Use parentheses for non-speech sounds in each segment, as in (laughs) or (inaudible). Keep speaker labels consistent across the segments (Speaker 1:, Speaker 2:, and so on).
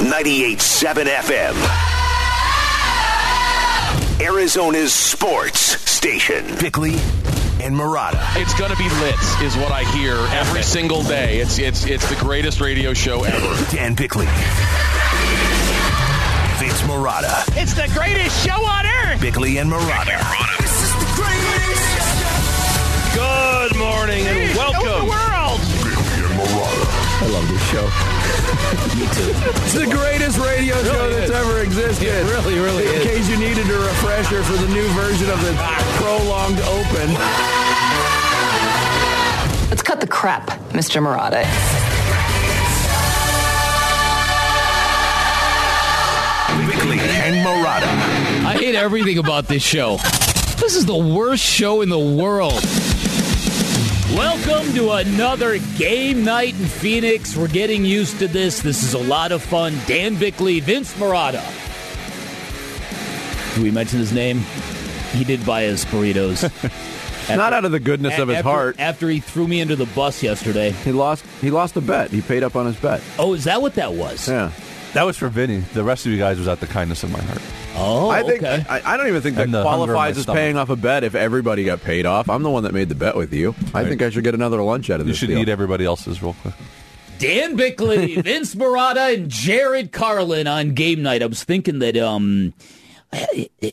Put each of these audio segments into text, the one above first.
Speaker 1: 98.7 FM. Arizona's sports station. Bickley and Marotta.
Speaker 2: It's going to be lit, is what I hear every single day. It's it's it's the greatest radio show ever.
Speaker 1: Dan Bickley. Vince Marotta.
Speaker 3: It's the greatest show on earth.
Speaker 1: Bickley and Marotta. This is the greatest. Show.
Speaker 2: Good morning and
Speaker 3: Show the
Speaker 2: welcome.
Speaker 3: world.
Speaker 4: I love this show. (laughs) Me too. It's the greatest radio show that's ever existed. It really, really In
Speaker 5: is.
Speaker 4: case you needed a refresher for the new version of the prolonged open.
Speaker 6: Let's cut the crap, Mr. Marotta.
Speaker 1: Bickley and Marotta.
Speaker 5: I hate everything about this show. This is the worst show in the world. Welcome to another game night in Phoenix. We're getting used to this. This is a lot of fun. Dan Bickley, Vince Marotta. Did we mention his name? He did buy us burritos. (laughs)
Speaker 4: Not out of the goodness of his
Speaker 5: after,
Speaker 4: heart.
Speaker 5: After he threw me into the bus yesterday.
Speaker 4: He lost. He lost a bet. He paid up on his bet.
Speaker 5: Oh, is that what that was?
Speaker 4: Yeah.
Speaker 7: That was for Vinny. The rest of you guys was out the kindness of my heart.
Speaker 5: Oh,
Speaker 4: I think
Speaker 5: okay.
Speaker 4: I, I don't even think that
Speaker 7: And the hunger in my
Speaker 4: qualifies as paying off a bet if everybody got paid off. I'm the one that made the bet with you. I
Speaker 7: Right.
Speaker 4: think I should get another lunch out of
Speaker 7: You
Speaker 4: this.
Speaker 7: You should
Speaker 4: deal.
Speaker 7: eat everybody else's real quick.
Speaker 5: Dan Bickley, (laughs) Vince Marotta, and Jared Carlin on game night. I was thinking that um,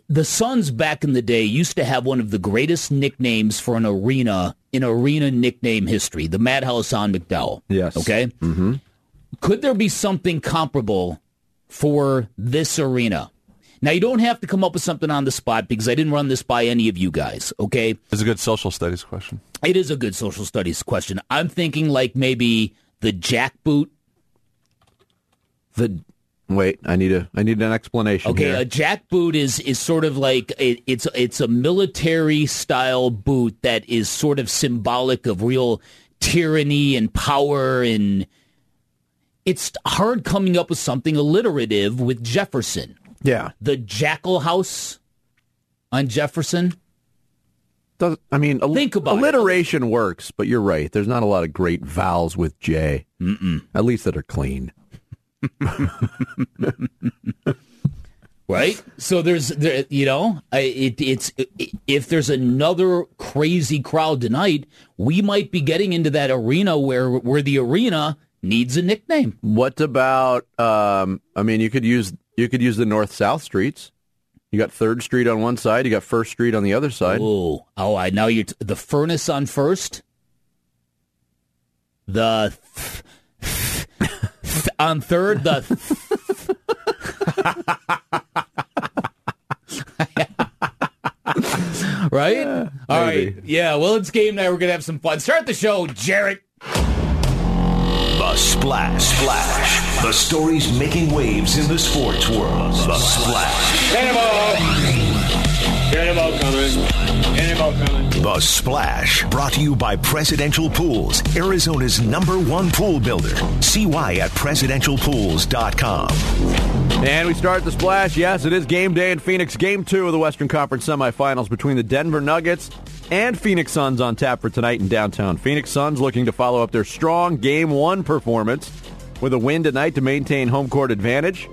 Speaker 5: the Suns back in the day used to have one of the greatest nicknames for an arena in arena nickname history, the Madhouse on McDowell.
Speaker 4: Yes.
Speaker 5: Okay. Mm-hmm. Could there be something comparable for this arena? Now you don't have to come up with something on the spot because I didn't run this by any of you guys. Okay.
Speaker 7: It's a good social studies question.
Speaker 5: It is a good social studies question. I'm thinking like maybe the jackboot
Speaker 4: The wait. I need a. I need an explanation.
Speaker 5: Okay,
Speaker 4: here.
Speaker 5: a jackboot is is sort of like it, it's it's a military style boot that is sort of symbolic of real tyranny and power and it's hard coming up with something alliterative with Jefferson.
Speaker 4: Yeah.
Speaker 5: The Jackal House on Jefferson.
Speaker 4: Does, I mean, al-
Speaker 5: Think about it.
Speaker 4: alliteration works, but you're right. There's not a lot of great vowels with J. Mm-mm. At least that are clean. (laughs)
Speaker 5: right? So there's, there, you know, it, it's if there's another crazy crowd tonight, we might be getting into that arena where where the arena needs a nickname.
Speaker 4: What about? Um, I mean, you could use you could use the north south streets. You got Third Street on one side. You got First Street on the other side.
Speaker 5: Oh, oh, I now you're t- the furnace on first. The th- (laughs) th- on third, the (laughs) right? All right, yeah. Well, it's game night. We're gonna have some fun. Start the show, Jarrett.
Speaker 1: The Splash. Splash. The stories making waves in the sports world. The Splash.
Speaker 3: Cannonball coming. Cannonball coming.
Speaker 1: The Splash. Brought to you by Presidential Pools, Arizona's number one pool builder. See why at presidentialpools.com.
Speaker 4: And we start the splash. Yes, it is game day in Phoenix. Game two of the Western Conference semifinals between the Denver Nuggets and Phoenix Suns on tap for tonight in downtown. Phoenix Suns looking to follow up their strong game one performance with a win tonight to maintain home court advantage.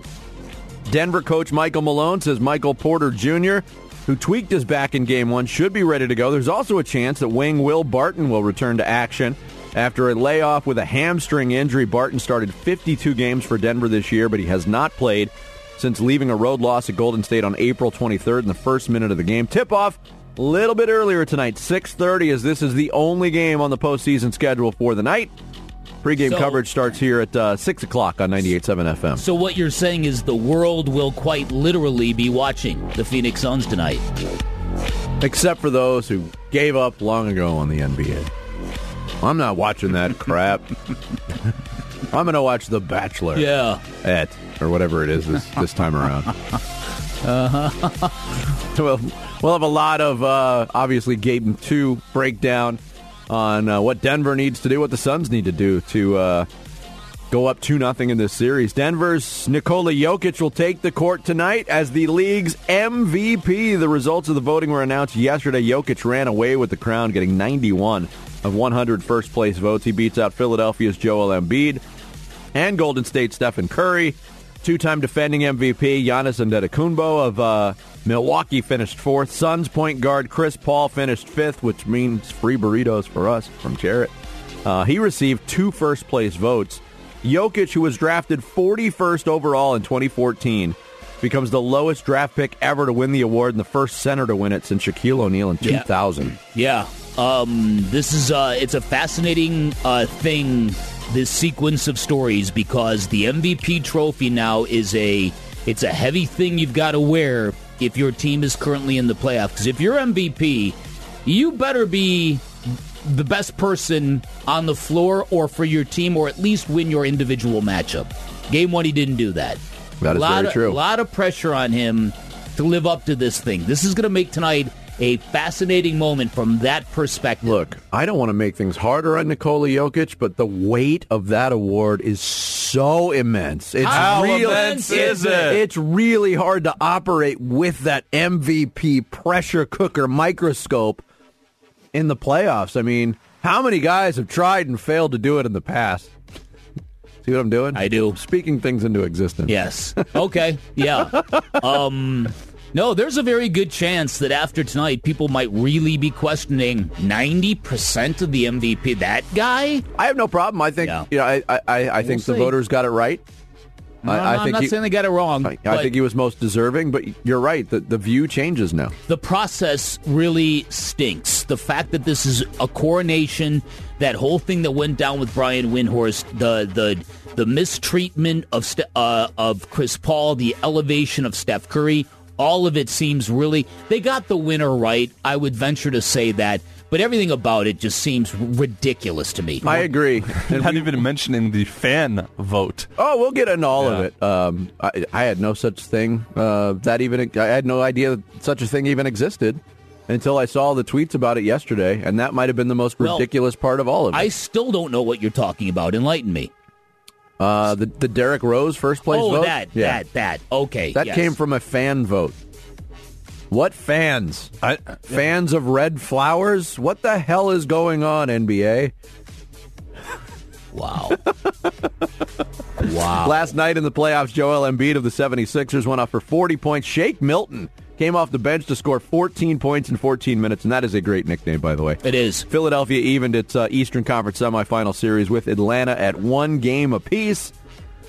Speaker 4: Denver coach Michael Malone says Michael Porter Jr., who tweaked his back in game one, should be ready to go. There's also a chance that wing Will Barton will return to action. After a layoff with a hamstring injury, Barton started 52 games for Denver this year, but he has not played since leaving a road loss at Golden State on April 23rd in the first minute of the game. Tip-off a little bit earlier tonight, 6.30, as this is the only game on the postseason schedule for the night. Pre-game
Speaker 5: So-
Speaker 4: coverage starts here at uh, 6 o'clock on 98.7 FM.
Speaker 5: So what you're saying is the world will quite literally be watching the Phoenix Suns tonight.
Speaker 4: except for those who gave up long ago on the NBA. I'm not watching that (laughs) crap. I'm going to watch The Bachelor.
Speaker 5: Yeah.
Speaker 4: At, or whatever it is this, this time around. (laughs) Uh-huh. (laughs) well, we'll have a lot of, uh, obviously, Game 2 breakdown on uh, what Denver needs to do, what the Suns need to do to uh, go up 2 nothing in this series. Denver's Nikola Jokic will take the court tonight as the league's MVP. The results of the voting were announced yesterday. Jokic ran away with the crown, getting 91 of 100 first place votes. He beats out Philadelphia's Joel Embiid and Golden State's Stephen Curry. Two-time defending MVP Giannis Antetokounmpo of uh, Milwaukee finished fourth. Suns point guard Chris Paul finished fifth, which means free burritos for us from Jarrett. Uh, he received two first-place votes. Jokic, who was drafted 41st overall in 2014, becomes the lowest draft pick ever to win the award and the first center to win it since Shaquille O'Neal in
Speaker 5: Yeah.
Speaker 4: 2000.
Speaker 5: Yeah. Um, this is uh, it's a fascinating uh, thing. This sequence of stories because the MVP trophy now is a it's a heavy thing you've got to wear if your team is currently in the playoffs. Because if you're MVP, you better be the best person on the floor or for your team, or at least win your individual matchup. Game one, he didn't do that.
Speaker 4: That is very
Speaker 5: of,
Speaker 4: true.
Speaker 5: A lot of pressure on him to live up to this thing. This is going to make tonight a fascinating moment from that perspective.
Speaker 4: Look, I don't want to make things harder on Nikola Jokic, but the weight of that award is so immense. It's
Speaker 5: How
Speaker 4: really,
Speaker 5: immense is it?
Speaker 4: It's really hard to operate with that MVP pressure cooker microscope in the playoffs. I mean, how many guys have tried and failed to do it in the past? See what I'm doing?
Speaker 5: I do.
Speaker 4: Speaking things into existence.
Speaker 5: Yes. Okay. Yeah. (laughs) Um, no, there's a very good chance that after tonight, people might really be questioning 90% of the MVP. That guy?
Speaker 4: I have no problem. I think
Speaker 5: Yeah.
Speaker 4: you know. I I, I, I think the
Speaker 5: see.
Speaker 4: voters got it right.
Speaker 5: No,
Speaker 4: I,
Speaker 5: no,
Speaker 4: I
Speaker 5: I'm
Speaker 4: think
Speaker 5: not
Speaker 4: he-
Speaker 5: saying they got it wrong.
Speaker 4: I, I think he was most deserving, but you're right. The the view changes now.
Speaker 5: the process really stinks. The fact that this is a coronation, that whole thing that went down with Brian Windhorst, the the the mistreatment of uh, of Chris Paul, the elevation of Steph Curry, all of it seems really they got the winner right. I would venture to say that, but everything about it just seems ridiculous to me.
Speaker 4: I agree. (laughs) And
Speaker 7: Not
Speaker 4: we-
Speaker 7: even mentioning the fan vote.
Speaker 4: oh, we'll get into all of it. Um, I, I had no such thing. Uh, that even I had no idea that such a thing even existed until I saw the tweets about it yesterday, and that might have been the most
Speaker 5: Well,
Speaker 4: ridiculous part of all of it.
Speaker 5: I still don't know what you're talking about. Enlighten me.
Speaker 4: Uh, the the Derrick Rose first place
Speaker 5: oh,
Speaker 4: vote.
Speaker 5: that,
Speaker 4: yeah.
Speaker 5: that, that. Okay,
Speaker 4: that
Speaker 5: yes.
Speaker 4: came from a fan vote. What fans?
Speaker 7: I,
Speaker 4: Fans of red flowers? What the hell is going on, NBA? (laughs)
Speaker 5: Wow. (laughs) wow.
Speaker 4: Last night in the playoffs, Joel Embiid of the 76ers went off for 40 points. Shake Milton came off the bench to score 14 points in 14 minutes, and that is a great nickname, by the way.
Speaker 5: It is.
Speaker 4: Philadelphia evened its uh, Eastern Conference semifinal series with Atlanta at one game apiece.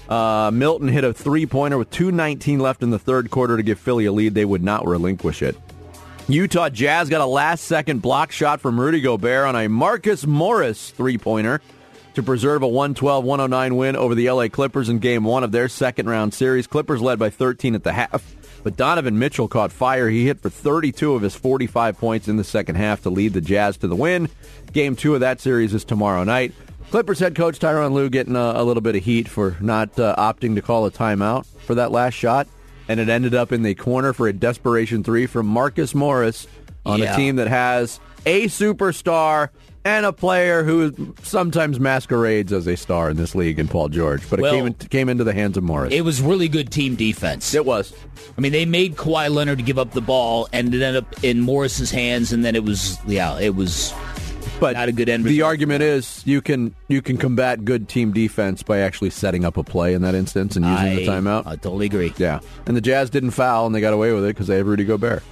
Speaker 4: Uh, Milton hit a three-pointer with 2.19 left in the third quarter to give Philly a lead. They would not relinquish it. Utah Jazz got a last-second block shot from Rudy Gobert on a Marcus Morris three-pointer to preserve a 112-109 win over the LA Clippers in game one of their second-round series. Clippers led by 13 at the half, but Donovan Mitchell caught fire. He hit for 32 of his 45 points in the second half to lead the Jazz to the win. Game two of that series is tomorrow night. Clippers head coach Tyronn Lue getting a, a little bit of heat for not uh, opting to call a timeout for that last shot, and it ended up in the corner for a desperation three from Marcus Morris on
Speaker 5: Yeah.
Speaker 4: a team that has a superstar and a player who sometimes masquerades as a star in this league in Paul George, but it came, in, came into the hands of Morris.
Speaker 5: It was really good team defense.
Speaker 4: It was.
Speaker 5: I mean, they made Kawhi Leonard give up the ball, and it ended up in Morris's hands, and then it was, yeah, it was.
Speaker 4: But
Speaker 5: Not a good end
Speaker 4: The argument is you can you can combat good team defense by actually setting up a play in that instance and using
Speaker 5: I,
Speaker 4: the timeout.
Speaker 5: I totally agree.
Speaker 4: Yeah, and the Jazz didn't foul, and they got away with it because they have Rudy Gobert.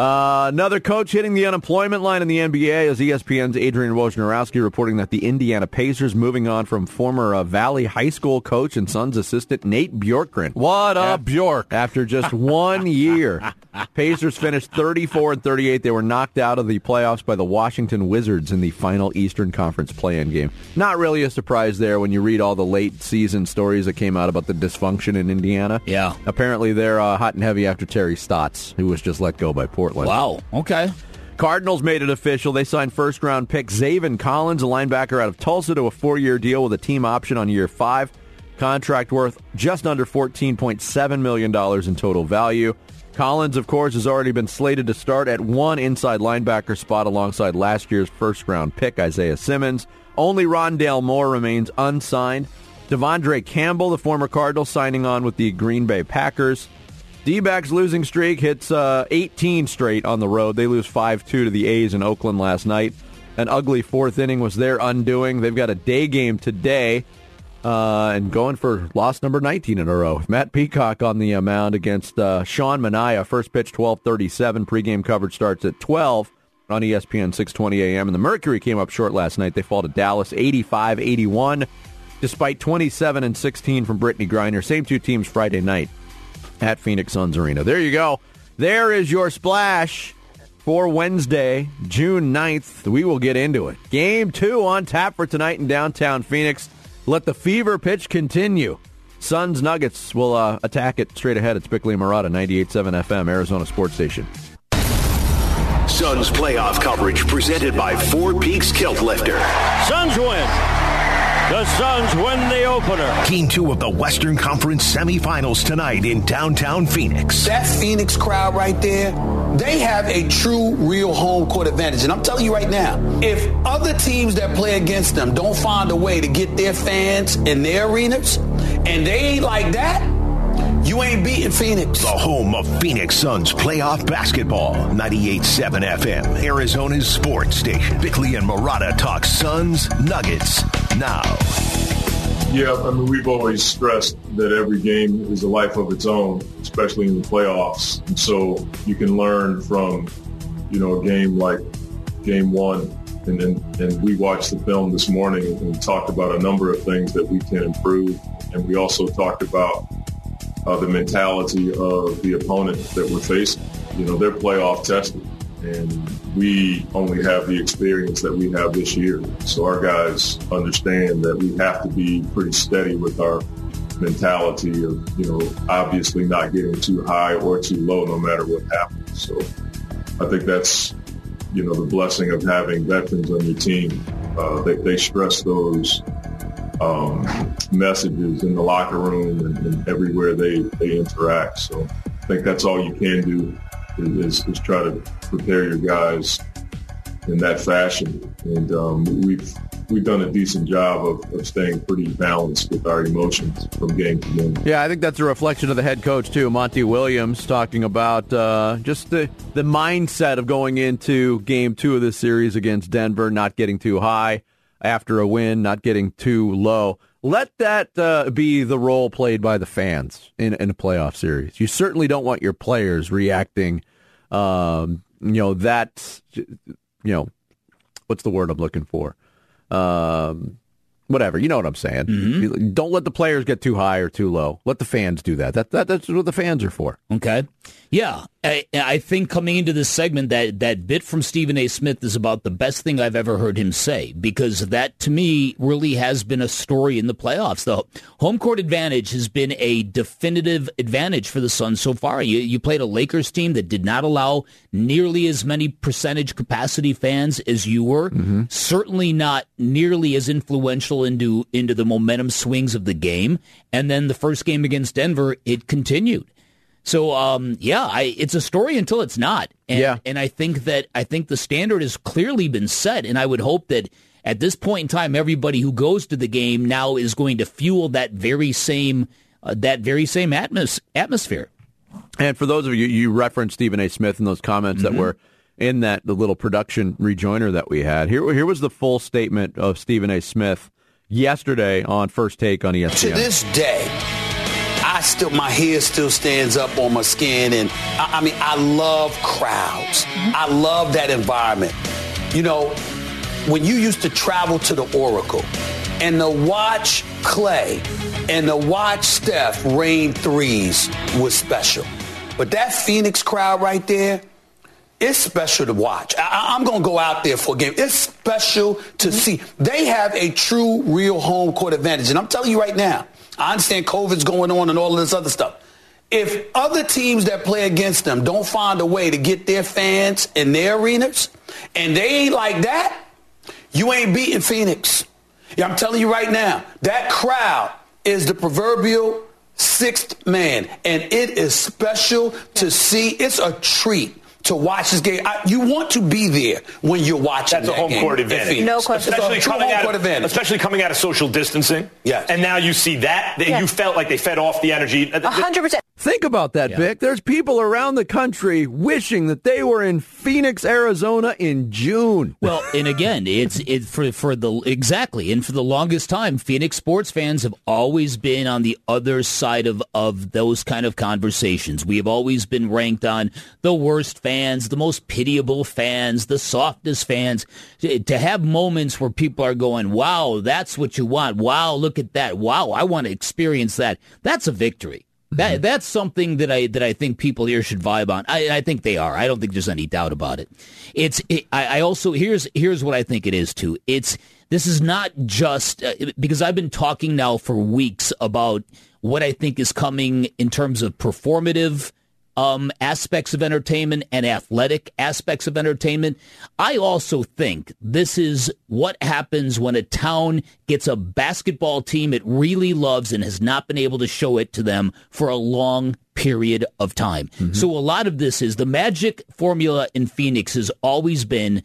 Speaker 4: Uh, another coach hitting the unemployment line in the NBA is ESPN's Adrian Wojnarowski reporting that the Indiana Pacers moving on from former uh, Valley High School coach and Suns assistant Nate Bjorkgren.
Speaker 7: what
Speaker 4: Yeah.
Speaker 7: up, Bjork?
Speaker 4: After just one (laughs) year, Pacers finished 34 and 38. They were knocked out of the playoffs by the Washington Wizards in the final Eastern Conference play-in game. Not really a surprise there when you read all the late season stories that came out about the dysfunction in Indiana.
Speaker 5: Yeah.
Speaker 4: Apparently they're uh, hot and heavy after Terry Stotts, who was just let go by Portland.
Speaker 5: Wow. Okay.
Speaker 4: Cardinals made it official. They signed first round pick Zaven Collins, a linebacker out of Tulsa, to a four year deal with a team option on year five. Contract worth just under $14.7 million in total value. Collins, of course, has already been slated to start at one inside linebacker spot alongside last year's first round pick, Isaiah Simmons. Only Rondale Moore remains unsigned. De'Vondre Campbell, the former Cardinal, signing on with the Green Bay Packers. D-backs losing streak hits uh, 18 straight on the road. They lose 5-2 to the A's in Oakland last night. An ugly fourth inning was their undoing. They've got a day game today uh, and going for loss number 19 in a row. Matt Peacock on the uh, mound against uh, Sean Manaea. First pitch 12:37. Pregame coverage starts at 12 on ESPN 6:20 a.m. And the Mercury came up short last night. They fall to Dallas 85-81, despite 27 and 16 from Brittney Griner. Same two teams Friday night at Phoenix Suns Arena. There you go. There is your splash for Wednesday, June 9th. We will get into it. Game two on tap for tonight in downtown Phoenix. Let the fever pitch continue. Suns Nuggets will uh, attack it straight ahead. It's Bickley and Marotta, 98.7 FM, Arizona Sports Station.
Speaker 1: Suns playoff coverage presented by Four Peaks Kilt Lifter.
Speaker 8: Suns win. The Suns win the opener.
Speaker 1: Game two of the Western Conference semifinals tonight in downtown Phoenix.
Speaker 9: That Phoenix crowd right there, they have a true, real home court advantage. And I'm telling you right now, if other teams that play against them don't find a way to get their fans in their arenas, and they ain't like that, you ain't beating Phoenix.
Speaker 1: The home of Phoenix Suns playoff basketball. 98.7 FM, Arizona's sports station. Bickley and Marotta talk Suns Nuggets now.
Speaker 10: Yeah, I mean, we've always stressed that every game is a life of its own, especially in the playoffs. And so you can learn from, you know, a game like game one. And then and we watched the film this morning and talked about a number of things that we can improve. And we also talked about uh, the mentality of the opponent that we're facing. You know, they're playoff tested, and we only have the experience that we have this year. So our guys understand that we have to be pretty steady with our mentality of, you know, obviously not getting too high or too low no matter what happens. So I think that's, you know, the blessing of having veterans on your team. Uh, they, they stress those um, messages in the locker room and, and, everywhere they, they interact. So I think that's all you can do is, is try to prepare your guys in that fashion. And um, we've we've done a decent job of, of staying pretty balanced with our emotions from game to game.
Speaker 4: Yeah, I think that's a reflection of the head coach too, Monty Williams, talking about uh, just the the mindset of going into game two of this series against Denver, not getting too high after a win, not getting too low. Let that uh, be the role played by the fans in, in a playoff series. You certainly don't want your players reacting, um, you know, that, you know, what's the word I'm looking for? Um, whatever, you know what I'm saying. Mm-hmm. Don't let the players get too high or too low. Let the fans do that. That, that that's what the fans are for.
Speaker 5: Okay. Yeah, I, I think coming into this segment, that that bit from Stephen A. Smith is about the best thing I've ever heard him say because that to me really has been a story in the playoffs. The home court advantage has been a definitive advantage for the Suns so far. You you played a Lakers team that did not allow nearly as many percentage capacity fans as you were. Mm-hmm. Certainly not nearly as influential into into the momentum swings of the game. And then the first game against Denver, it continued. So um, yeah, I, it's a story until it's not. And,
Speaker 4: yeah.
Speaker 5: and I think that I think the standard has clearly been set, and I would hope that at this point in time, everybody who goes to the game now is going to fuel that very same uh, that very same atmos- atmosphere.
Speaker 4: And for those of you, you referenced Stephen A. Smith in those comments
Speaker 5: Mm-hmm.
Speaker 4: that were in that the little production rejoinder that we had. Here, here was the full statement of Stephen A. Smith yesterday on First Take on ESPN.
Speaker 9: To this day, I still my hair still stands up on my skin, and I, I mean I love crowds. Mm-hmm. I love that environment. You know, when you used to travel to the Oracle and to watch Clay and to watch Steph rain threes was special. But that Phoenix crowd right there, it's special to watch. I, am going to go out there for a game. It's special to mm-hmm. see. They have a true, real home court advantage. And I'm telling you right now, I understand COVID's going on and all of this other stuff. If other teams that play against them don't find a way to get their fans in their arenas, and they ain't like that, you ain't beating Phoenix. Yeah, I'm telling you right now, that crowd is the proverbial sixth man, and it is special to see. It's a treat to watch this game. I, you want to be there when you're watching.
Speaker 11: That's a home
Speaker 9: game
Speaker 11: court
Speaker 9: in
Speaker 11: advantage.
Speaker 6: No question.
Speaker 11: Especially
Speaker 9: true
Speaker 11: coming,
Speaker 9: home
Speaker 11: out
Speaker 9: court
Speaker 11: of,
Speaker 9: advantage.
Speaker 11: especially coming out of social distancing.
Speaker 9: Yes.
Speaker 11: And now you see that. that
Speaker 6: Yes.
Speaker 11: You felt like they fed off the energy.
Speaker 6: A hundred percent.
Speaker 4: Think about that,
Speaker 5: Yeah.
Speaker 4: Vic. There's people around the country wishing that they were in Phoenix, Arizona in June.
Speaker 5: Well, and again, it's it for for the exactly, and for the longest time, Phoenix sports fans have always been on the other side of of those kind of conversations. We have always been ranked on the worst fans, the most pitiable fans, the softest fans. To have moments where people are going, "Wow, that's what you want. Wow, look at that. Wow, I want to experience that." That's a victory. That that's something that I that I think people here should vibe on. I, I think they are. I don't think there's any doubt about it. It's. It, I, I also here's here's what I think it is too. It's this is not just uh, because I've been talking now for weeks about what I think is coming in terms of performative um, aspects of entertainment and athletic aspects of entertainment. I also think this is what happens when a town gets a basketball team it really loves and has not been able to show it to them for a long period of time. So a lot of this is the magic formula in Phoenix has always been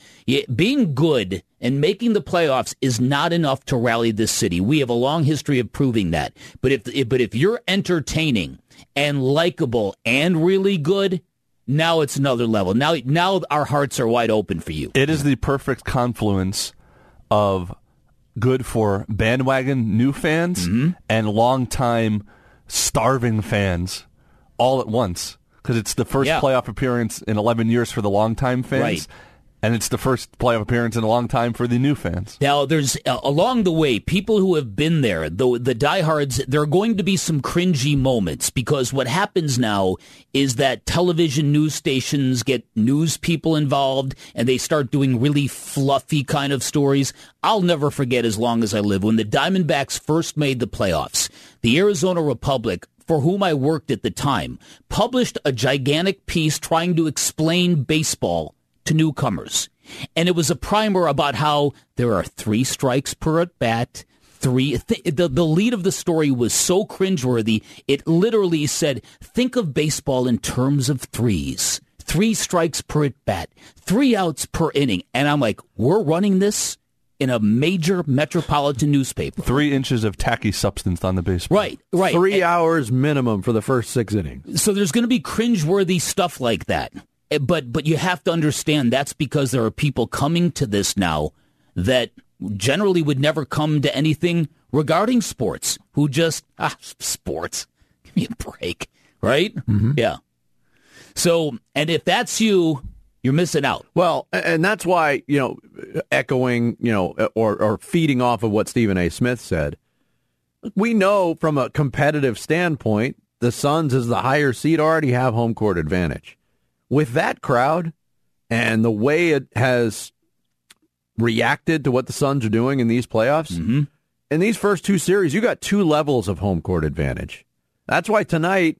Speaker 5: being good and making the playoffs is not enough to rally this city. We have a long history of proving that. But if, if but if you're entertaining and likable and really good, now it's another level. Now now our hearts are wide open for you.
Speaker 7: It is the perfect confluence of good for bandwagon new fans
Speaker 5: Mm-hmm.
Speaker 7: and longtime starving fans all at once. Because it's the first
Speaker 5: Yeah.
Speaker 7: playoff appearance in 11 years for the longtime fans.
Speaker 5: Right.
Speaker 7: And it's the first playoff appearance in a long time for the new fans.
Speaker 5: Now, there's uh, along the way, people who have been there, the the diehards, there are going to be some cringy moments because what happens now is that television news stations get news people involved and they start doing really fluffy kind of stories. I'll never forget as long as I live when the Diamondbacks first made the playoffs. The Arizona Republic for whom I worked at the time, published a gigantic piece trying to explain baseball to newcomers. And it was a primer about how there are three strikes per at bat. Three. Th- the the lead of the story was so cringeworthy. It literally said, "Think of baseball in terms of threes. Three strikes per at bat. Three outs per inning." And I'm like, "We're running this in a major metropolitan newspaper."
Speaker 7: Three inches of tacky substance on the baseball.
Speaker 5: Right. Right.
Speaker 4: Three hours minimum for the first six innings.
Speaker 5: So there's going to be cringeworthy stuff like that. Eh, But but you have to understand that's because there are people coming to this now that generally would never come to anything regarding sports who just ah sports (laughs) give me a break right yeah so and if that's you you're missing out
Speaker 4: Well, and that's why, you know, echoing, you know, uh, or, or feeding off of what Stephen A. Smith said, we know from a competitive standpoint, the Suns, as the higher seed, already have home court advantage. With that crowd and the way it has reacted to what the Suns are doing in these playoffs, mm-hmm. in these first two series, you got two levels of home court advantage. That's why tonight,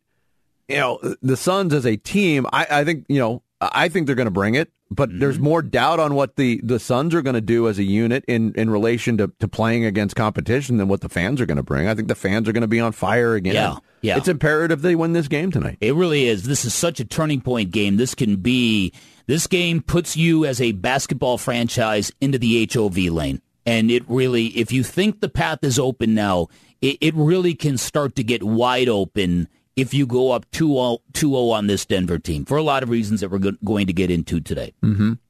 Speaker 4: you know, the Suns as a team, I, I think, you know, I think they're going to bring it, but mm-hmm. there's more doubt on what the, the Suns are going to do as a unit in, in relation to, to playing against competition than what the fans are going to bring. I think the fans are going to be on fire again.
Speaker 5: Yeah, yeah.
Speaker 4: It's imperative they win this game tonight.
Speaker 5: It really is. This is such a turning point game. This can be, this game puts you as a basketball franchise into the HOV lane. And it really, if you think the path is open now, it, it really can start to get wide open if you go up 2-0, 2-0 on this Denver team for a lot of reasons that we're go- going to get into today.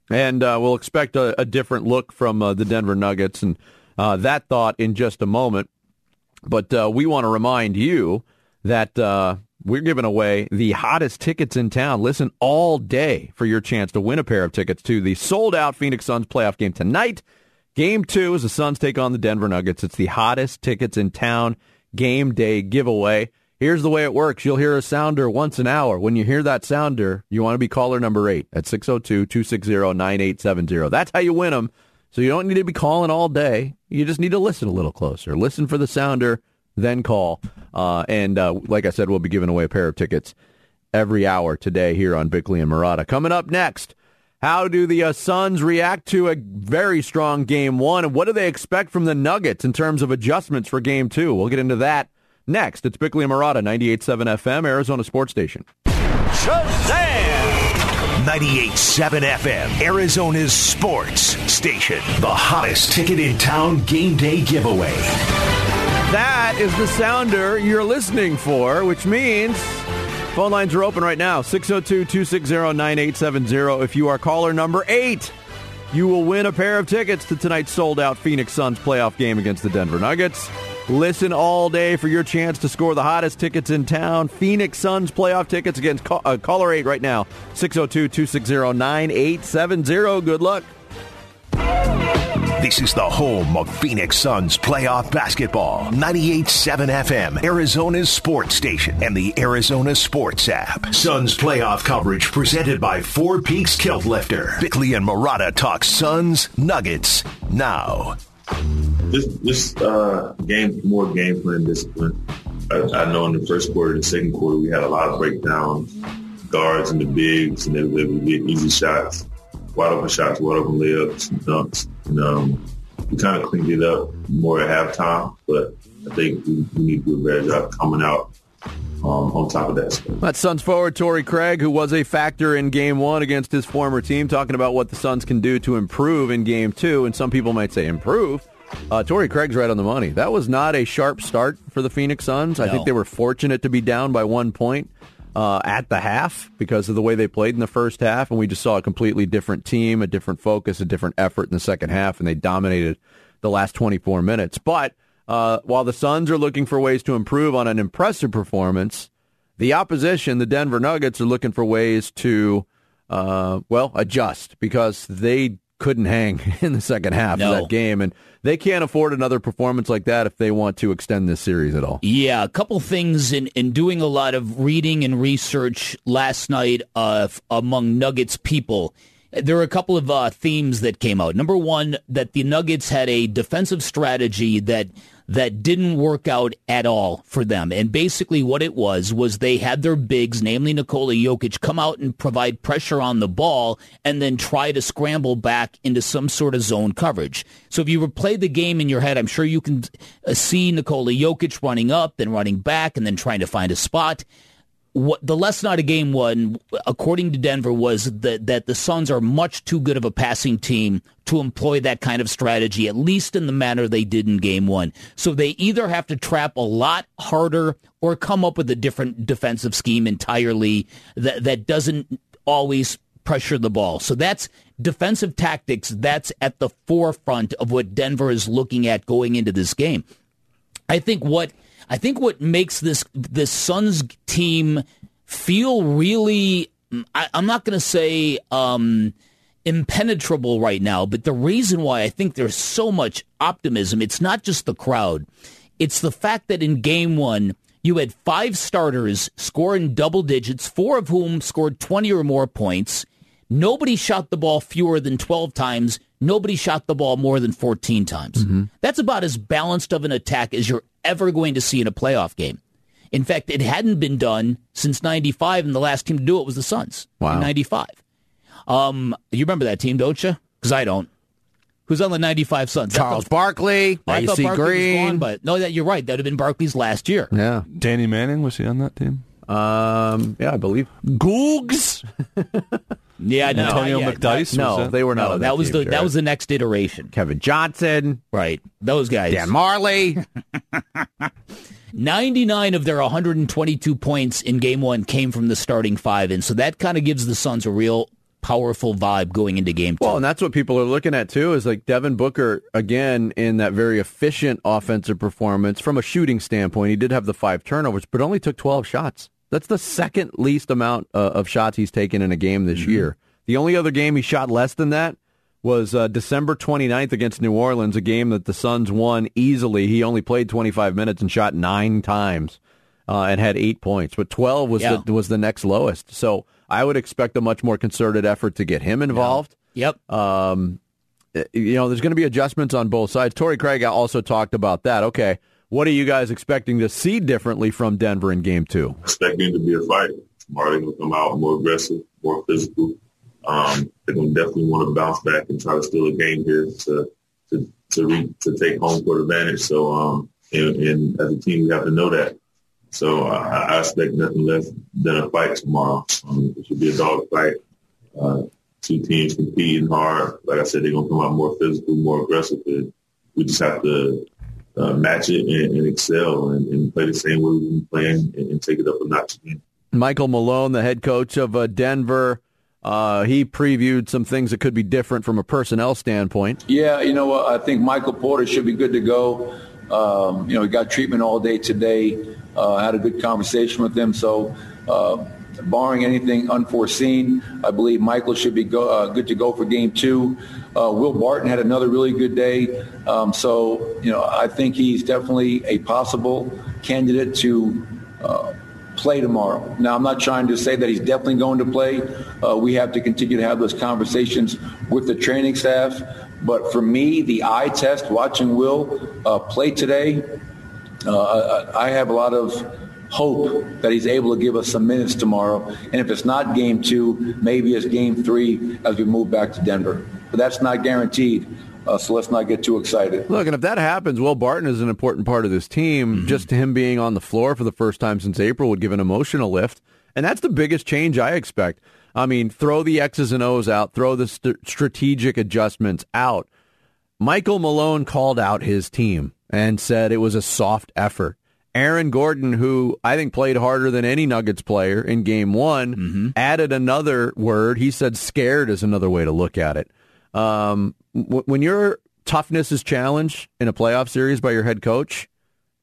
Speaker 4: And uh, we'll expect a, a different look from uh, the Denver Nuggets and uh, that thought in just a moment. But uh, we want to remind you that uh, we're giving away the hottest tickets in town. Listen all day for your chance to win a pair of tickets to the sold out Phoenix Suns playoff game tonight. Game two is the Suns take on the Denver Nuggets. It's the hottest tickets in town game day giveaway. Here's the way it works. You'll hear a sounder once an hour. When you hear that sounder, you want to be caller number eight at 602-260-9870. That's how you win them. So you don't need to be calling all day. You just need to listen a little closer. Listen for the sounder, then call. Uh, and uh, like I said, we'll be giving away a pair of tickets every hour today here on Bickley and Marotta. Coming up next, how do the uh, Suns react to a very strong game one? And what do they expect from the Nuggets in terms of adjustments for game two? We'll get into that next. It's Bickley and Marotta, 98.7 FM, Arizona Sports Station.
Speaker 8: Shazam!
Speaker 1: 98.7 FM, Arizona's sports station. The hottest ticket in town game day giveaway.
Speaker 4: That is the sounder you're listening for, which means Phone lines are open right now. 602-260-9870. If you are caller number eight, you will win a pair of tickets to tonight's sold-out Phoenix Suns playoff game against the Denver Nuggets. Listen all day for your chance to score the hottest tickets in town. Phoenix Suns playoff tickets against call, uh, caller 8 right now. 602-260-9870. Good luck.
Speaker 1: This is the home of Phoenix Suns playoff basketball. 98.7 FM, Arizona's sports station, and the Arizona Sports app. Suns playoff coverage presented by Four Peaks Kilt Lifter. Bickley and Marotta talk Suns Nuggets now.
Speaker 10: This this uh, game more game plan discipline. I, I know in the first quarter and second quarter we had a lot of breakdowns, guards and the bigs, and they were able to get easy shots wide open shots, wide open layups, and dunks. And um, we kind of cleaned it up more at halftime, but I think we, we need to do a better job coming out um, on top of that. Stuff.
Speaker 4: That's Suns forward Torrey Craig, who was a factor in Game One against his former team, talking about what the Suns can do to improve in Game Two. And some people might say improve. Uh, Torrey Craig's right on the money. That was not a sharp start for the Phoenix Suns. I think they were fortunate to be down by one point uh, at the half because of the way they played in the first half, and we just saw a completely different team, a different focus, a different effort in the second half, and they dominated the last 24 minutes. But uh, while the Suns are looking for ways to improve on an impressive performance, the opposition, the Denver Nuggets, are looking for ways to, uh, well, adjust because they couldn't hang (laughs) in the second half
Speaker 5: No.
Speaker 4: of that game, and they can't afford another performance like that if they want to extend this series at all.
Speaker 5: Yeah, a couple things in, in doing a lot of reading and research last night uh, among Nuggets people. There were a couple of uh, themes that came out. Number one, that the Nuggets had a defensive strategy that that didn't work out at all for them. And basically what it was was they had their bigs, namely Nikola Jokic, come out and provide pressure on the ball and then try to scramble back into some sort of zone coverage. So if you replay the game in your head, I'm sure you can uh, see Nikola Jokic running up, then running back, and then trying to find a spot what the lesson out of game one, according to Denver, was that that the Suns are much too good of a passing team to employ that kind of strategy, at least in the manner they did in game one. So they either have to trap a lot harder or come up with a different defensive scheme entirely that that doesn't always pressure the ball. So that's defensive tactics. That's at the forefront of what Denver is looking at going into this game. I think what I think what makes this this Suns team feel really I, I'm not going to say um, impenetrable right now, but the reason why I think there's so much optimism, it's not just the crowd. It's the fact that in game one, you had five starters score in double digits, four of whom scored 20 or more points. Nobody shot the ball fewer than 12 times. Nobody shot the ball more than 14 times. That's about as balanced of an attack as you're ever going to see in a playoff game. In fact, it hadn't been done since 95, and the last team to do it was the Suns
Speaker 4: Wow.
Speaker 5: in 95. Um, you remember that team, don't you? Because I don't. Who's on the 95 Suns? I
Speaker 4: Charles
Speaker 5: thought-
Speaker 4: Barkley,
Speaker 5: I thought
Speaker 4: AC
Speaker 5: Barkley was
Speaker 4: Green.
Speaker 5: gone, but no, that you're right. That would have been Barkley's last year.
Speaker 4: yeah.
Speaker 7: Danny Manning was he on that team?
Speaker 4: Um, yeah, I believe.
Speaker 7: Googs. (laughs)
Speaker 5: Yeah, no,
Speaker 7: Antonio
Speaker 5: yeah,
Speaker 7: McDyess.
Speaker 4: No, they were not.
Speaker 5: No, that was the
Speaker 4: Jared.
Speaker 5: that was the next iteration.
Speaker 4: Kevin Johnson,
Speaker 5: Right, those guys.
Speaker 4: Dan Majerle. (laughs)
Speaker 5: 99 of their 122 points in game one came from the starting five, and so that kind of gives the Suns a real powerful vibe going into game two.
Speaker 4: Well, and that's what people are looking at too. Is like Devin Booker again in that very efficient offensive performance from a shooting standpoint. He did have the five turnovers, but only took twelve shots. That's the second least amount uh, of shots he's taken in a game this year. The only other game he shot less than that was uh, December 29th against New Orleans, a game that the Suns won easily. He only played 25 minutes and shot nine times uh, and had eight points, but 12 was
Speaker 5: Yeah.
Speaker 4: the, was the next lowest. So I would expect a much more concerted effort to get him involved.
Speaker 5: yep.
Speaker 4: Um, you know, there's going to be adjustments on both sides. Torrey Craig also talked about that. Okay, what are you guys expecting to see differently from Denver in Game Two?
Speaker 10: expecting to be a fight. They're going to come out more aggressive, more physical. Um, they're going to definitely want to bounce back and try to steal a game here to to to, re- to take home court advantage. So, um, and, and as a team, we have to know that. So I, I expect nothing less than a fight tomorrow. Um, it should be a dog fight. Uh, two teams competing hard. Like I said, they're going to come out more physical, more aggressive. And we just have to uh, match it and, and excel and, and play the same way we've been playing and, and take it up a notch again.
Speaker 4: Michael Malone, the head coach of uh, Denver, uh, he previewed some things that could be different from a personnel standpoint.
Speaker 11: Yeah, you know, I think Michael Porter should be good to go. Um, you know, he got treatment all day today. Uh, had a good conversation with him. So, uh, barring anything unforeseen, I believe Michael should be go, uh, good to go for game two. Uh, Will Barton had another really good day. Um, so, you know, I think he's definitely a possible candidate to uh, play tomorrow. Now, I'm not trying to say that he's definitely going to play. Uh, we have to continue to have those conversations with the training staff. But for me, the eye test, watching Will uh, play today, uh, I have a lot of hope that he's able to give us some minutes tomorrow. And if it's not game two, maybe it's game three as we move back to Denver. But that's not guaranteed. Uh, so let's not get too excited.
Speaker 4: Look, and if that happens, Will Barton is an important part of this team. Mm-hmm. Just him being on the floor for the first time since April would give an emotional lift. And that's the biggest change I expect. I mean, throw the X's and O's out, throw the st- strategic adjustments out. Michael Malone called out his team and said it was a soft effort. Aaron Gordon, who I think played harder than any Nuggets player in game one, mm-hmm. added another word. He said scared is another way to look at it. Um, w- when your toughness is challenged in a playoff series by your head coach,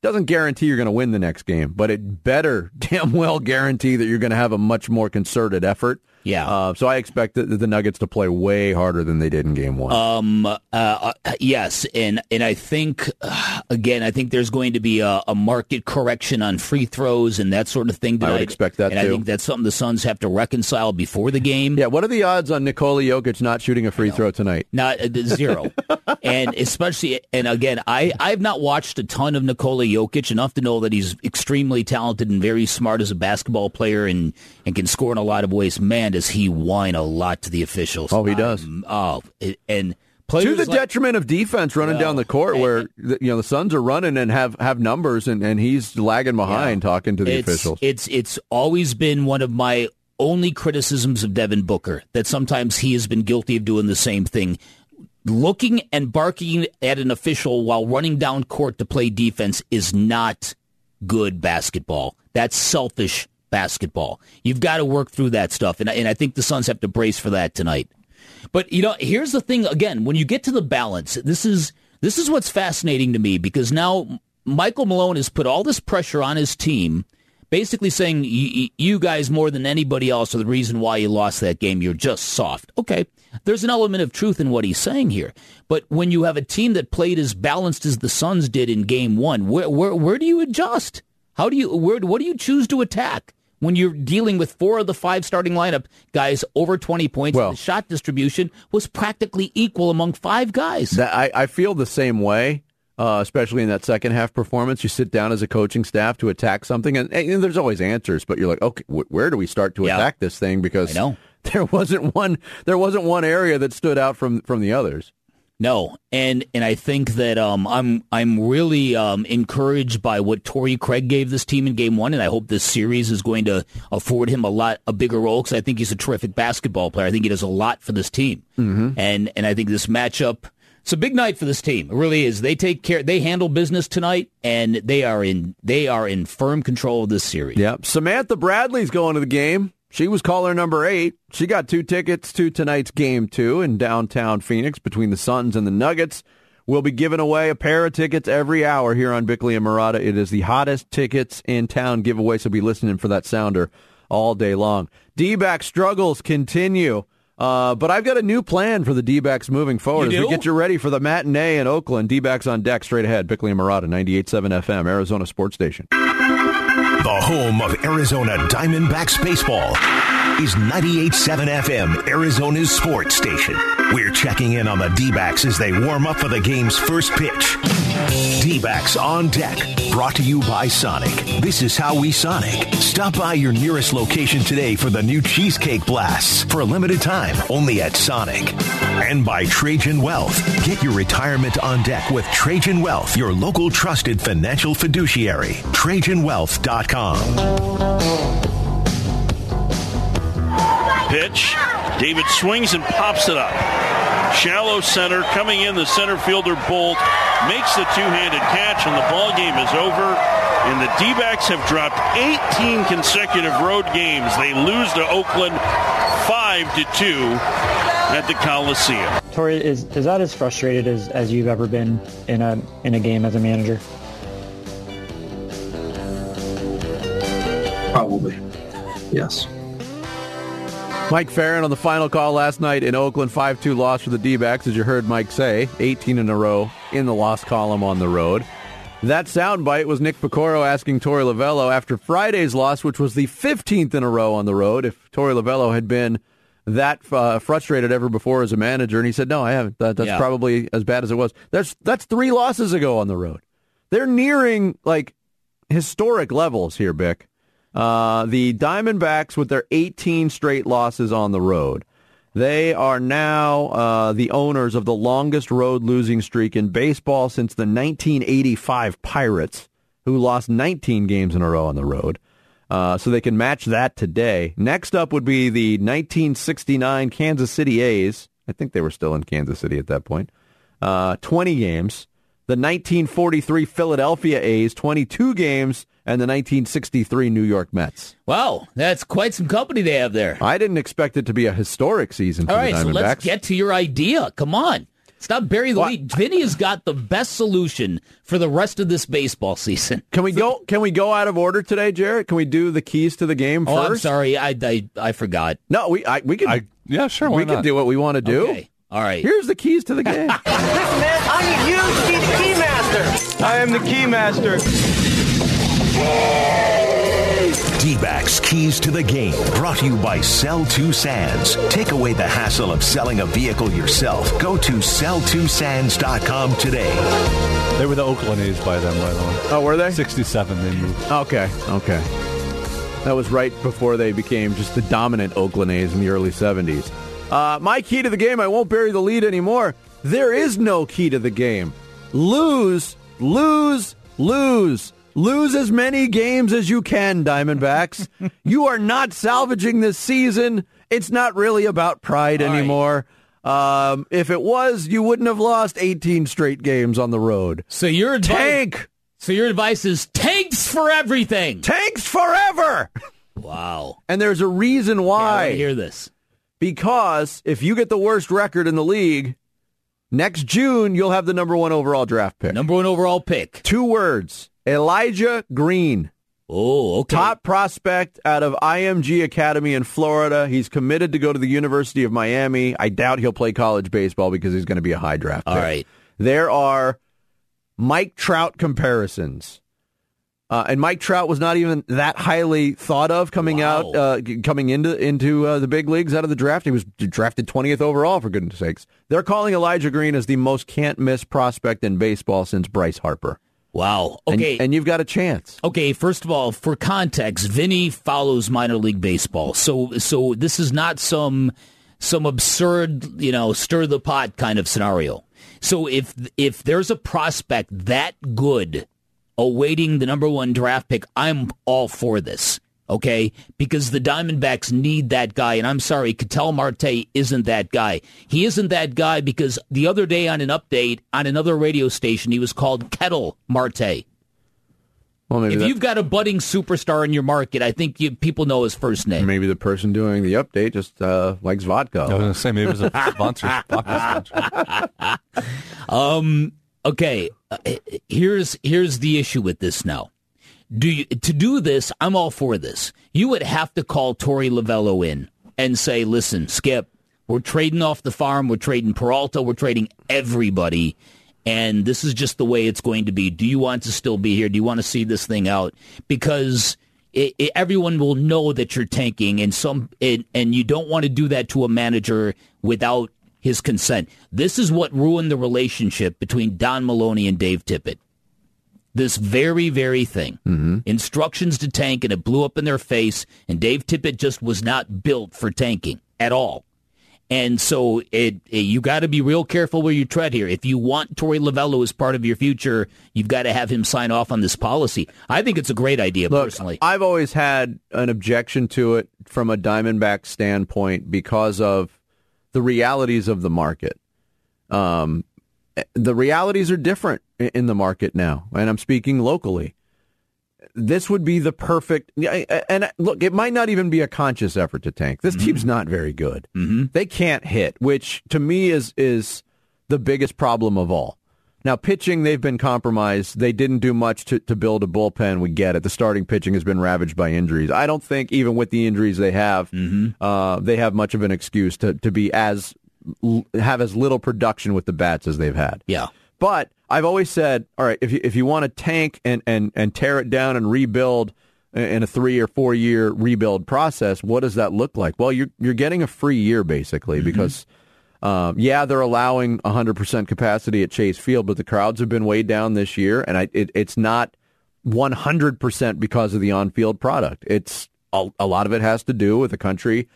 Speaker 4: doesn't guarantee you're going to win the next game, but it better (laughs) damn well guarantee that you're going to have a much more concerted effort
Speaker 5: yeah.
Speaker 4: Uh, so I expect the, the, Nuggets to play way harder than they did in Game One.
Speaker 5: Um. Uh, uh, yes, and and I think uh, again, I think there's going to be a, a, market correction on free throws and that sort of thing. Tonight.
Speaker 4: I would expect that
Speaker 5: and
Speaker 4: too.
Speaker 5: I think that's something the Suns have to reconcile before the game.
Speaker 4: Yeah. What are the odds on Nikola Jokic not shooting a free throw tonight?
Speaker 5: Not uh, zero. (laughs) and especially, and again, I I've not watched a ton of Nikola Jokic enough to know that he's extremely talented and very smart as a basketball player and and can score in a lot of ways. Man, does he whine a lot to the officials?
Speaker 4: Oh, he does.
Speaker 5: Um, oh, and
Speaker 4: to the like, detriment of defense running well, down the court, and, where you know the Suns are running and have have numbers, and, and he's lagging behind yeah, talking to the
Speaker 5: it's,
Speaker 4: officials.
Speaker 5: It's it's always been one of my only criticisms of Devin Booker that sometimes he has been guilty of doing the same thing. Looking and barking at an official while running down court to play defense is not good basketball. That's selfish basketball. You've got to work through that stuff, and, and I think the Suns have to brace for that tonight. But you know, here's the thing. Again, when you get to the balance, this is this is what's fascinating to me because now Michael Malone has put all this pressure on his team, basically saying you guys more than anybody else are the reason why you lost that game. You're just soft. Okay, there's an element of truth in what he's saying here. But when you have a team that played as balanced as the Suns did in Game One, where where, where do you adjust? How do you where what do you choose to attack? When you're dealing with four of the five starting lineup guys over 20 points. Well, the shot distribution was practically equal among five guys.
Speaker 4: That, I, I feel the same way. Uh, especially in that second half performance, you sit down as a coaching staff to attack something, and, and there's always answers. But you're like, okay, wh- where do we start to yeah. attack this thing? Because (laughs) there wasn't one, there wasn't one area that stood out from from the others.
Speaker 5: No, and and I think that um, I'm I'm really um, encouraged by what Torrey Craig gave this team in Game One, and I hope this series is going to afford him a lot a bigger role because I think he's a terrific basketball player. I think he does a lot for this team,
Speaker 4: mm-hmm.
Speaker 5: and and I think this matchup. It's a big night for this team. It really is. They take care. They handle business tonight, and they are in. They are in firm control of this series.
Speaker 4: Yep. Samantha Bradley's going to the game. She was caller number eight. She got two tickets to tonight's game two in downtown Phoenix between the Suns and the Nuggets. We'll be giving away a pair of tickets every hour here on Bickley and Marotta. It is the hottest tickets in town giveaway, so be listening for that sounder all day long. D-back struggles continue. Uh, but I've got a new plan for the D-backs moving forward
Speaker 5: you
Speaker 4: as
Speaker 5: do?
Speaker 4: we get you ready for the matinee in Oakland. D-backs on deck straight ahead. Bickley and Marotta, 98.7 FM, Arizona Sports Station.
Speaker 1: The home of Arizona Diamondbacks baseball is 98.7 FM, Arizona's sports station. We're checking in on the D-backs as they warm up for the game's first pitch. D-backs on deck, brought to you by Sonic. This is how we Sonic. Stop by your nearest location today for the new Cheesecake Blasts for a limited time only at Sonic. And by Trajan Wealth. Get your retirement on deck with Trajan Wealth, your local trusted financial fiduciary. TrajanWealth.com.
Speaker 8: Pitch. David swings and pops it up. Shallow center coming in. The center fielder Bolt makes the two-handed catch, and the ball game is over. And the D backs have dropped 18 consecutive road games. They lose to Oakland 5 to 2 at the Coliseum.
Speaker 12: Tori, is, is that as frustrated as, as you've ever been in a, in a game as a manager?
Speaker 13: Probably. Yes.
Speaker 4: Mike Ferrin on the final call last night in Oakland, 5-2 loss for the D-backs, as you heard Mike say, 18 in a row in the loss column on the road. That soundbite was Nick Piecoro asking Torey Lovullo after Friday's loss, which was the 15th in a row on the road, if Torey Lovullo had been that uh, frustrated ever before as a manager, and he said, "No, I haven't. That, that's
Speaker 5: Yeah.
Speaker 4: probably as bad as it was." That's that's three losses ago on the road. They're nearing like historic levels here, Bick. Uh, the Diamondbacks with their 18 straight losses on the road. They are now uh, the owners of the longest road losing streak in baseball since the 1985 Pirates, who lost 19 games in a row on the road. Uh, so they can match that today. Next up would be the 1969 Kansas City A's. I think they were still in Kansas City at that point. Uh, 20 games. The 1943 Philadelphia A's, 22 games, and the 1963 New York Mets.
Speaker 5: Wow, that's quite some company they have there.
Speaker 4: I didn't expect it to be a historic season for
Speaker 5: All right,
Speaker 4: the
Speaker 5: so let's get to your idea. Come on. Stop burying the lead. Vinny has got the best solution for the rest of this baseball season. (laughs)
Speaker 4: Can we go? Can we go out of order today, Jared? Can we do the keys to the game
Speaker 5: Oh, I'm sorry. I, I, I forgot.
Speaker 4: No, we I, we can.
Speaker 7: yeah, sure.
Speaker 4: we
Speaker 7: why
Speaker 4: can do what we want to do.
Speaker 5: Okay. All right.
Speaker 4: Here's the keys to the (laughs) game.
Speaker 14: Listen, man, I need you to be the key master. I am the key master.
Speaker 1: D-backs Keys to the Game, brought to you by Sell Two Sands. Take away the hassle of selling a vehicle yourself. Go to sell2sands.com today.
Speaker 7: They were the Oakland A's by then, by the way.
Speaker 4: Oh, were they?
Speaker 7: 67 they moved.
Speaker 4: Okay, okay. That was right before they became just the dominant Oakland A's in the early 70s. Uh, my key to the game, I won't bury the lead anymore. There is no key to the game. Lose, lose, lose. Lose as many games as you can, Diamondbacks. (laughs) you are not salvaging this season. It's not really about pride anymore. Um, if it was, you wouldn't have lost 18 straight games on the road.
Speaker 5: So your advice,
Speaker 4: Tank!
Speaker 5: So your advice is tanks for everything.
Speaker 4: Tanks forever!
Speaker 5: Wow.
Speaker 4: And there's a reason why.
Speaker 5: I hear this.
Speaker 4: Because if you get the worst record in the league, next June you'll have the number one overall draft pick.
Speaker 5: Number one overall pick.
Speaker 4: Two words. Elijah Green.
Speaker 5: Oh, okay.
Speaker 4: Top prospect out of IMG Academy in Florida. He's committed to go to the University of Miami. I doubt he'll play college baseball because he's going to be a high draft
Speaker 5: All
Speaker 4: pick.
Speaker 5: right.
Speaker 4: There are Mike Trout comparisons. Uh, and Mike Trout was not even that highly thought of coming out, uh, coming into into uh, the big leagues out of the draft. He was drafted 20th overall, for goodness sakes. They're calling Elijah Green as the most can't miss prospect in baseball since Bryce Harper.
Speaker 5: Wow.
Speaker 4: And-
Speaker 5: Okay.
Speaker 4: and you've got a chance.
Speaker 5: Okay, first of all, for context, Vinny follows minor league baseball. So so this is not some some absurd, you know, stir the pot kind of scenario. So if if there's a prospect that good awaiting the number 1 draft pick, I'm all for this. Okay? Because the Diamondbacks need that guy and I'm sorry, Ketel Marte isn't that guy. He isn't that guy because the other day on an update on another radio station he was called Kettle Marte.
Speaker 4: Well,
Speaker 5: If
Speaker 4: that-
Speaker 5: you've got a budding superstar in your market, I think you, people know his first name.
Speaker 4: Maybe the person doing the update just uh, likes vodka.
Speaker 7: I was going to say maybe it was a (laughs) sponsor. sponsor. (laughs)
Speaker 5: Um. Okay. uh, Here's here's the issue with this now. Do you, to do this? I'm all for this. You would have to call Torey Lovullo in and say, "Listen, Skip, we're trading off the farm. We're trading Peralta. We're trading everybody." And this is just the way it's going to be. Do you want to still be here? Do you want to see this thing out? Because it, it, everyone will know that you're tanking, and some, and, and you don't want to do that to a manager without his consent. This is what ruined the relationship between Don Maloney and Dave Tippett. This very, very thing. Instructions to tank, and it blew up in their face, and Dave Tippett just was not built for tanking at all. And so it, it- you got to be real careful where you tread here. If you want Torey Lovullo as part of your future, you've got to have him sign off on this policy. I think it's a great idea
Speaker 4: Look,
Speaker 5: personally.
Speaker 4: I've always had an objection to it from a Diamondback standpoint because of the realities of the market. Um, the realities are different in the market now, and I'm speaking locally. this would be the perfect. And look, it might not even be a conscious effort to tank. This mm-hmm. team's not very good.
Speaker 5: Mm-hmm.
Speaker 4: They can't hit, which to me is is the biggest problem of all. Now, pitching, they've been compromised. They didn't do much to, to build a bullpen. We get it. The starting pitching has been ravaged by injuries. I don't think, even with the injuries they have,
Speaker 5: mm-hmm.
Speaker 4: uh, they have much of an excuse to, to be as have as little production with the bats as they've had.
Speaker 5: Yeah.
Speaker 4: But I've always said, all right, if you, if you want to tank and, and, and tear it down and rebuild in a three or four year rebuild process, what does that look like? Well, you're you're getting a free year basically mm-hmm. because um, yeah, they're allowing 100% capacity at Chase Field, but the crowds have been way down this year, and I, it, it's not 100% because of the on-field product. It's a, a, lot of it has to do with the country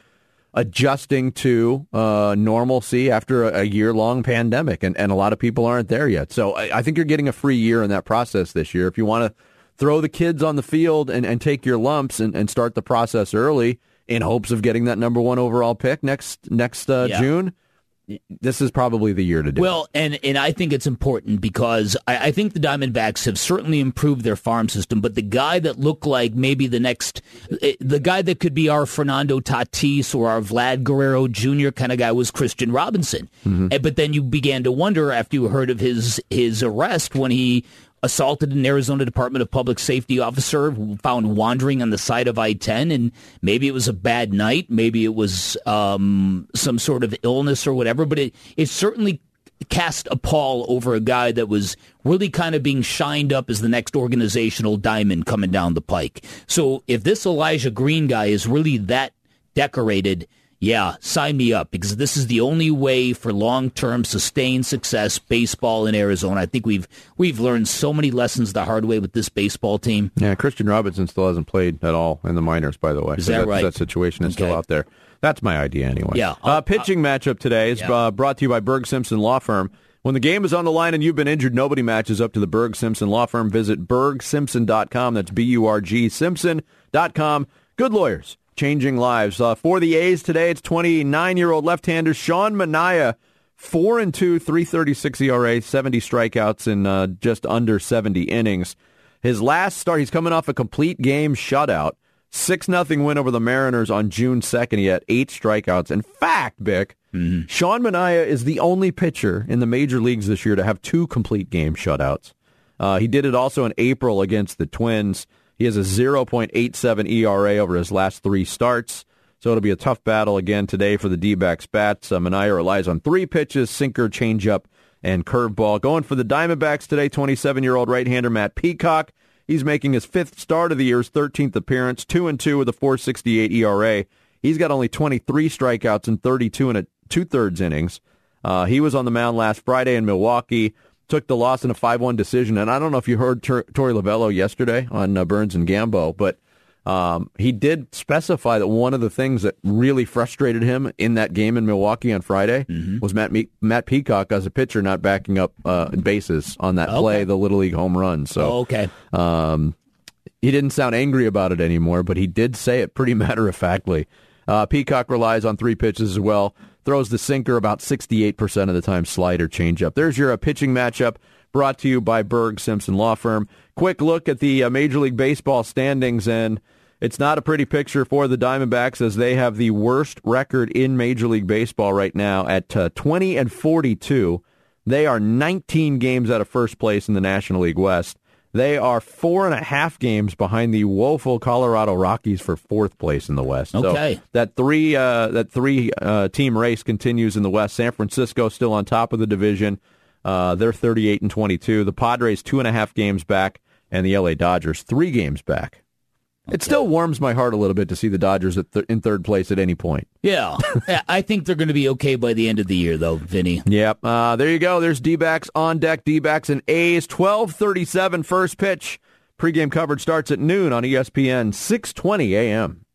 Speaker 4: adjusting to uh, normalcy after a, a year-long pandemic, and, and a lot of people aren't there yet. So I, I think you're getting a free year in that process this year. If you want to throw the kids on the field and, and take your lumps and, and start the process early in hopes of getting that number one overall pick next next uh, yeah. June – this is probably the year to do.
Speaker 5: Well, and and I think it's important because I, I, think the Diamondbacks have certainly improved their farm system, but the guy that looked like maybe the next, eh, the guy that could be our Fernando Tatis or our Vlad Guerrero Jr. kind of guy was Kristian Robinson.
Speaker 4: Mm-hmm.
Speaker 5: And, but then you began to wonder after you heard of his his arrest when he assaulted an Arizona Department of Public Safety officer found wandering on the side of I-10, and maybe it was a bad night, maybe it was um, some sort of illness or whatever, but it, it certainly cast a pall over a guy that was really kind of being shined up as the next organizational diamond coming down the pike. So if this Elijah Green guy is really that decorated, yeah, sign me up because this is the only way for long-term sustained success baseball in Arizona. I think we've we've learned so many lessons the hard way with this baseball team.
Speaker 4: Yeah, Kristian Robinson still hasn't played at all in the minors, by the way.
Speaker 5: Is so that, that, right?
Speaker 4: That situation is okay. still out there. That's my idea anyway.
Speaker 5: Yeah.
Speaker 4: Uh, pitching uh, matchup today is yeah. uh, brought to you by Burg Simpson Law Firm. When the game is on the line and you've been injured, nobody matches up to the Burg Simpson Law Firm. Visit burgsimpson.com. That's B-U-R-G Simpson.com. Good lawyers changing lives. Uh, for the A's today, it's 29-year-old left-hander Sean Manaea, 4 and 2, 336 ERA, 70 strikeouts in uh, just under 70 innings. His last start, he's coming off a complete game shutout. 6 nothing win over the Mariners on June 2nd. He had eight strikeouts. In fact, Bick,
Speaker 5: mm-hmm.
Speaker 4: Sean Manaea is the only pitcher in the major leagues this year to have two complete game shutouts. Uh, he did it also in April against the Twins. He has a 0.87 ERA over his last three starts. So it'll be a tough battle again today for the D-backs bats. Uh, relies on three pitches, sinker, changeup, and curveball. Going for the Diamondbacks today, 27-year-old right-hander Matt Peacock. He's making his fifth start of the year's 13th appearance, 2 and 2 with a 4.68 ERA. He's got only 23 strikeouts and 32 and two-thirds innings. Uh, he was on the mound last Friday in Milwaukee took the loss in a 5-1 decision. And I don't know if you heard Tor- Torey Lovullo yesterday on uh, Burns and Gambo, but um, he did specify that one of the things that really frustrated him in that game in Milwaukee on Friday
Speaker 5: mm-hmm.
Speaker 4: was Matt Me- Matt Peacock as a pitcher not backing up uh, bases on that
Speaker 5: okay.
Speaker 4: play, the Little League home run. So
Speaker 5: oh, okay.
Speaker 4: Um, he didn't sound angry about it anymore, but he did say it pretty (laughs) matter of factly. Uh, Peacock relies on three pitches as well throws the sinker about 68% of the time, slider changeup. There's your uh, pitching matchup brought to you by Burg Simpson Law Firm. Quick look at the uh, Major League Baseball standings, and it's not a pretty picture for the Diamondbacks as they have the worst record in Major League Baseball right now at uh, 20 and 42. They are 19 games out of first place in the National League West. They are four and a half games behind the woeful Colorado Rockies for fourth place in the West.
Speaker 5: Okay,
Speaker 4: so that three uh, that three uh, team race continues in the West. San Francisco still on top of the division. Uh, they're 38 and 22. The Padres two and a half games back, and the LA Dodgers three games back. It still warms my heart a little bit to see the Dodgers th- in third place at any point.
Speaker 5: Yeah. (laughs) I think they're going to be okay by the end of the year, though, Vinny.
Speaker 4: Yep. Uh, there you go. There's D-backs on deck. D-backs and A's. 1237 first pitch. Pre-game coverage starts at noon on ESPN, 620 a.m.